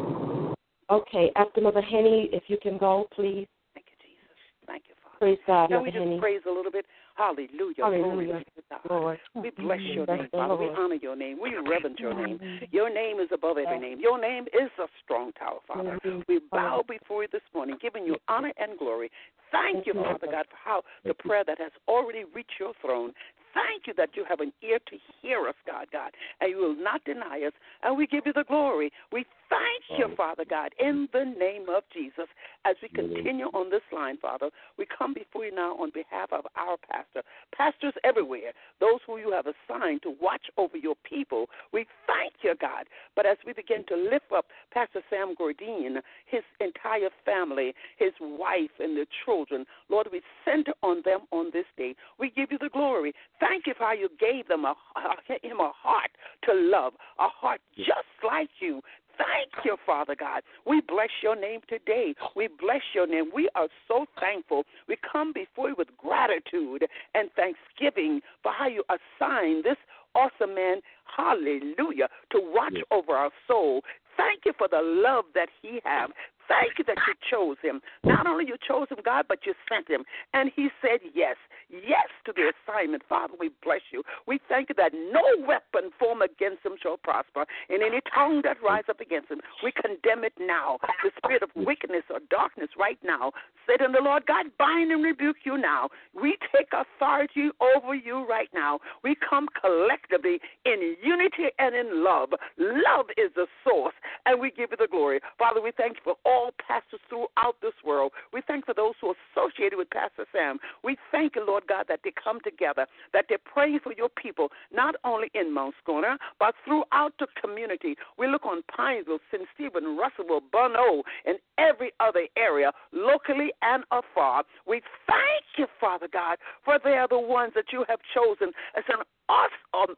Okay, after Mother Henny, if you can go, please. Thank you, Jesus. Thank you, Father. Praise God, Can we just Henny. praise a little bit? Hallelujah. Hallelujah. Glory to God. Lord. We bless your Bless name, the Father. We honor your name. We reverence your name. Your name is above every name. Your name is a strong tower, Father. We bow before you this morning, giving you honor and glory. Thank you, Father God, for how the prayer that has already reached your throne. Thank you that you have an ear to hear us, God, God, and you will not deny us. And we give you the glory. We thank you, Father God, in the name of Jesus. As we continue on this line, Father, we come before you now on behalf of our pastor, pastors everywhere, those who you have assigned to watch over your people. We thank you, God. But as we begin to lift up Pastor Sam Gordine, his entire family, his wife, and their children, Lord, we center on them on this day. We give you the glory. Thank you for how you gave them a, him a heart to love, a heart just like you. Thank you, Father God. We bless your name today. We bless your name. We are so thankful. We come before you with gratitude and thanksgiving for how you assign this awesome man, hallelujah, to watch over our soul. Thank you for the love that he has. Thank you that you chose him. Not only you chose him, God, but you sent him. And he said yes. Yes to the assignment. Father, we bless you. We thank you that no weapon formed against him shall prosper. And any tongue that rise up against him, we condemn it now. The spirit of wickedness or darkness right now. Satan, the Lord God, bind and rebuke you now. We take authority over you right now. We come collectively in unity and in love. Love is the source, and we give you the glory. Father, we thank you for all pastors throughout this world. We thank for those who are associated with Pastor Sam. We thank you, Lord God, that they come together, that they're praying for your people, not only in Mount Scorner, but throughout the community. We look on Pineville, St. Stephen, Russellville, Bono, and every other area, locally and afar. We thank you, Father God, for they are the ones that you have chosen as an awesome,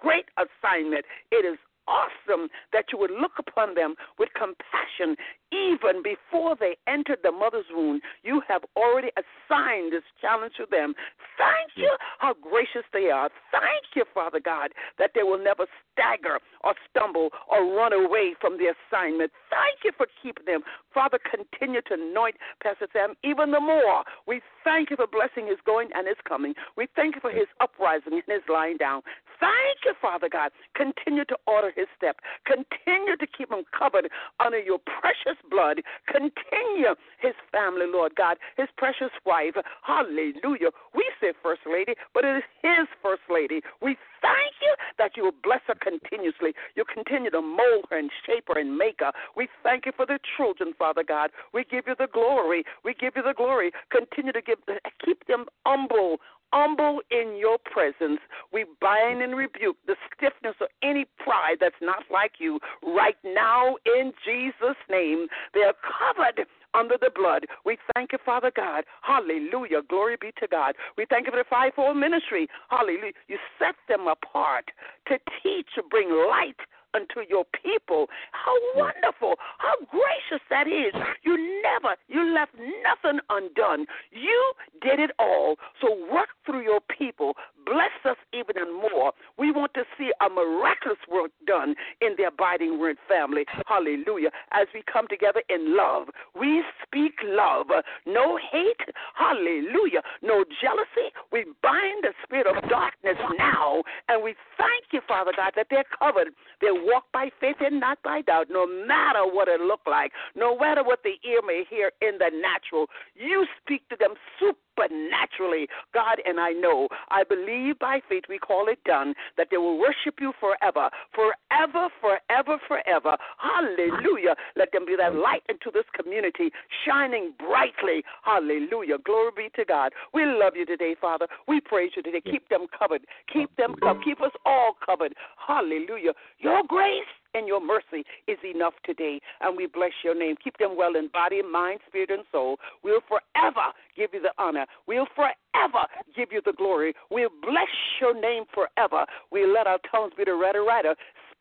great assignment. It is awesome that you would look upon them with compassion even before they entered the mother's womb. You have already assigned this challenge to them. Thank you how gracious they are. Thank you, Father God, that they will never stagger or stumble or run away from the assignment. Thank you for keeping them. Father, continue to anoint Pastor Sam even the more. We thank you for blessing his going and his coming. We thank you for his uprising and his lying down. Thank you, Father God. Continue to order his step. Continue to keep him covered under your precious blood. Continue his family, Lord God, his precious wife. Hallelujah. We say First Lady, but it is his First Lady. We thank you that you will bless her continuously. You continue to mold her and shape her and make her. We thank you for the children, Father God. We give you the glory. We give you the glory. Continue to give, keep them humble, humble in your presence. We bind and rebuke the stiffness of any pride that's not like you right now in Jesus' name. They are covered under the blood. We thank you, Father God. Hallelujah. Glory be to God. We thank you for the fivefold ministry. Hallelujah. You set them apart to teach, to bring light unto your people. How wonderful, how gracious that is. You never, you left nothing undone. You did it all. So work through your people. Bless us even and more. We want to see a miraculous work done in the abiding word family. Hallelujah. As we come together in love, we speak love. No hate. Hallelujah. No jealousy. We bind the spirit of darkness now. And we thank you, Father God, that they're covered. They walk by faith and not by doubt, no matter what it look like, no matter what the ear may hear in the natural. You speak to them super supernaturally, God, and I know, I believe by faith, we call it done, that they will worship you forever, forever, forever, forever. Hallelujah. Let them be that light into this community, shining brightly. Hallelujah. Glory be to God. We love you today, Father. We praise you today. Keep them covered. Keep them covered. Keep us all covered. Hallelujah. Your grace and your mercy is enough today. And we bless your name. Keep them well in body, mind, spirit, and soul. We'll forever give you the honor. We'll forever give you the glory. We'll bless your name forever. We'll let our tongues be the writer writer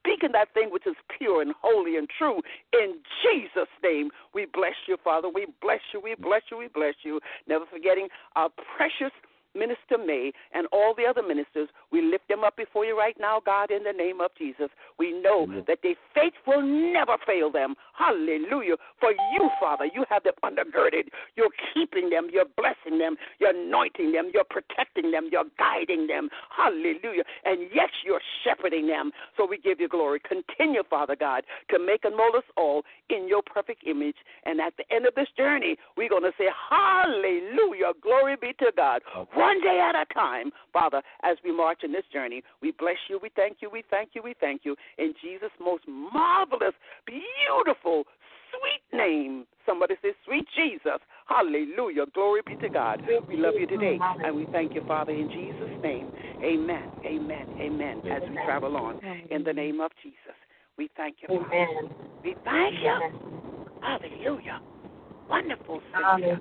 speaking that thing which is pure and holy and true. In Jesus' name, we bless you, Father. We bless you, we bless you, we bless you. Never forgetting our precious Minister May, and all the other ministers. We lift them up before you right now, God, in the name of Jesus. We know Amen. that their faith will never fail them. Hallelujah. For you, Father, you have them undergirded. You're keeping them. You're blessing them. You're anointing them. You're protecting them. You're guiding them. Hallelujah. And yes, you're shepherding them. So we give you glory. Continue, Father God, to make and mold us all in your perfect image. And at the end of this journey, we're going to say, Hallelujah. Glory be to God. Okay one day at a time, Father, as we march in this journey. We bless you, we thank you, we thank you, we thank you. In Jesus' most marvelous, beautiful, sweet name. Somebody say, Sweet Jesus. Hallelujah. Glory be to God. We love you today. And we thank you, Father, in Jesus' name. Amen. Amen. Amen. As we travel on. In the name of Jesus. We thank you. Amen. We thank you. Hallelujah. Wonderful Savior.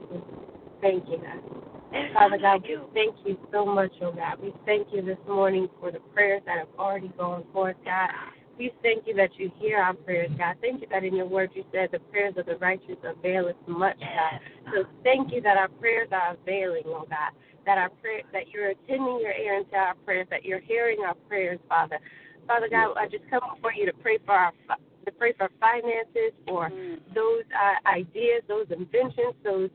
Thank you, God. Father God, we thank you so much, oh God. We thank you this morning for the prayers that have already gone forth, God. We thank you that you hear our prayers, God. Thank you that in your word you said the prayers of the righteous availeth much, God. So thank you that our prayers are availing, oh God. That our prayer, that you're attending your ear into our prayers, that you're hearing our prayers, Father. Father God, I just come before you to pray for our to pray for finances, for mm. those uh, ideas, those inventions, those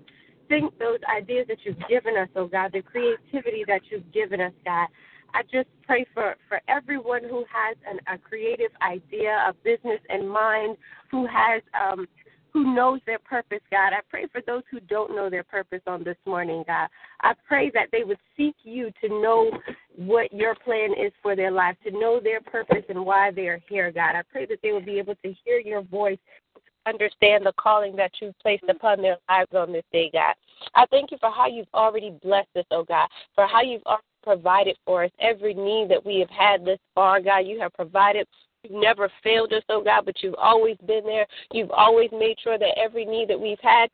think those ideas that you've given us, oh God, the creativity that you've given us, God. I just pray for, for everyone who has an, a creative idea, a business in mind, who has um, who knows their purpose, God. I pray for those who don't know their purpose on this morning, God. I pray that they would seek you to know what your plan is for their life, to know their purpose and why they are here, God. I pray that they will be able to hear your voice understand the calling that you've placed upon their lives on this day, God. I thank you for how you've already blessed us, oh God, for how you've already provided for us every need that we have had this far, God. You have provided. You've never failed us, oh God, but you've always been there. You've always made sure that every need that we've had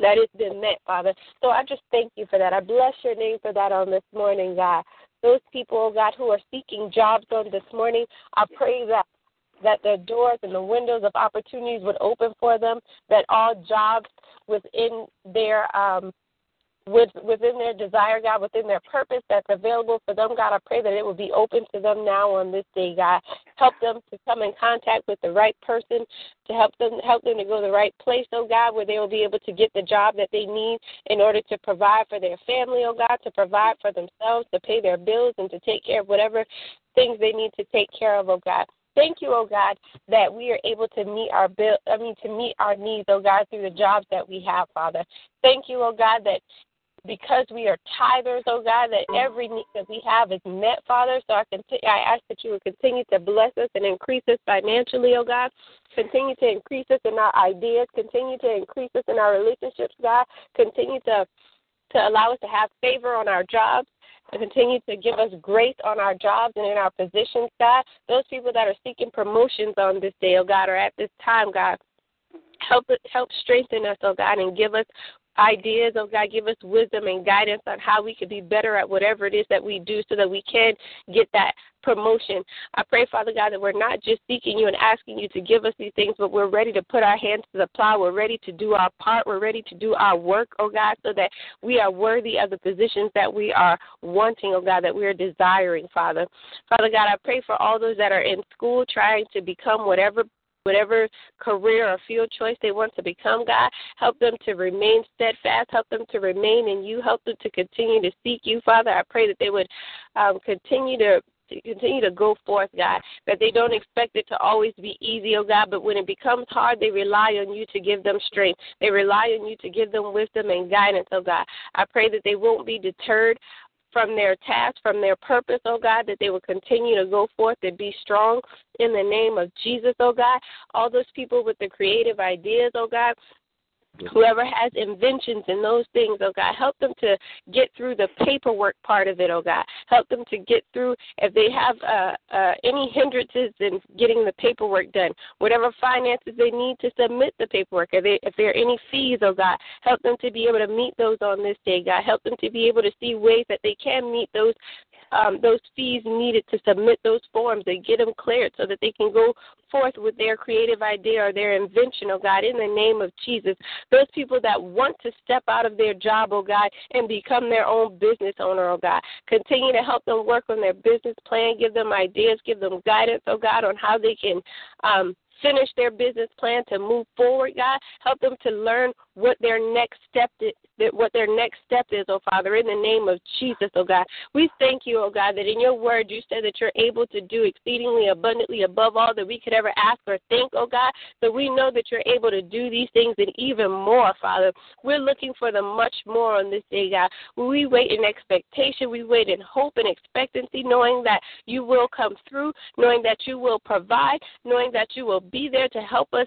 that it's been met, Father. So I just thank you for that. I bless your name for that on this morning, God. Those people, oh God, who are seeking jobs on this morning, I pray that that the doors and the windows of opportunities would open for them, that all jobs within their um, with, within their desire, God, within their purpose that's available for them, God. I pray that it will be open to them now on this day, God. Help them to come in contact with the right person, to help them help them to go to the right place, oh God, where they will be able to get the job that they need in order to provide for their family, oh God, to provide for themselves, to pay their bills and to take care of whatever things they need to take care of, oh God. Thank you, oh God, that we are able to meet our bill I mean to meet our needs, oh God, through the jobs that we have, Father. Thank you, oh God, that because we are tithers, oh God, that every need that we have is met, Father. So I continue, I ask that you would continue to bless us and increase us financially, oh God. Continue to increase us in our ideas. Continue to increase us in our relationships, God. Continue to to allow us to have favor on our jobs. To continue to give us grace on our jobs and in our positions, God. Those people that are seeking promotions on this day, oh God, or at this time, God, help help strengthen us, oh God, and give us ideas, oh God, give us wisdom and guidance on how we could be better at whatever it is that we do so that we can get that promotion. I pray, Father God, that we're not just seeking you and asking you to give us these things, but we're ready to put our hands to the plow. We're ready to do our part. We're ready to do our work, oh God, so that we are worthy of the positions that we are wanting, oh God, that we are desiring, Father. Father God, I pray for all those that are in school trying to become whatever whatever career or field choice they want to become, God. Help them to remain steadfast. Help them to remain in you. Help them to continue to seek you, Father. I pray that they would um, continue to to continue to go forth, God, that they don't expect it to always be easy, oh God, but when it becomes hard, they rely on you to give them strength. They rely on you to give them wisdom and guidance, oh God. I pray that they won't be deterred from their task, from their purpose, oh God, that they will continue to go forth and be strong in the name of Jesus, oh God. All those people with the creative ideas, oh God, Whoever has inventions and those things, oh God, help them to get through the paperwork part of it, oh God. Help them to get through if they have uh, uh, any hindrances in getting the paperwork done, whatever finances they need to submit the paperwork. If, they, if there are any fees, oh God, help them to be able to meet those on this day, God. Help them to be able to see ways that they can meet those um, those fees needed to submit those forms and get them cleared so that they can go forth with their creative idea or their invention, oh God, in the name of Jesus. Those people that want to step out of their job, oh God, and become their own business owner, oh God. Continue to help them work on their business plan, give them ideas, give them guidance, oh God, on how they can um, finish their business plan to move forward, God. Help them to learn what their next step what their next step is, oh Father, in the name of Jesus, oh God. We thank you, oh God, that in your word you said that you're able to do exceedingly abundantly above all that we could ever ask or think, oh God. So we know that you're able to do these things and even more, Father. We're looking for the much more on this day, God. We wait in expectation, we wait in hope and expectancy, knowing that you will come through, knowing that you will provide, knowing that you will be there to help us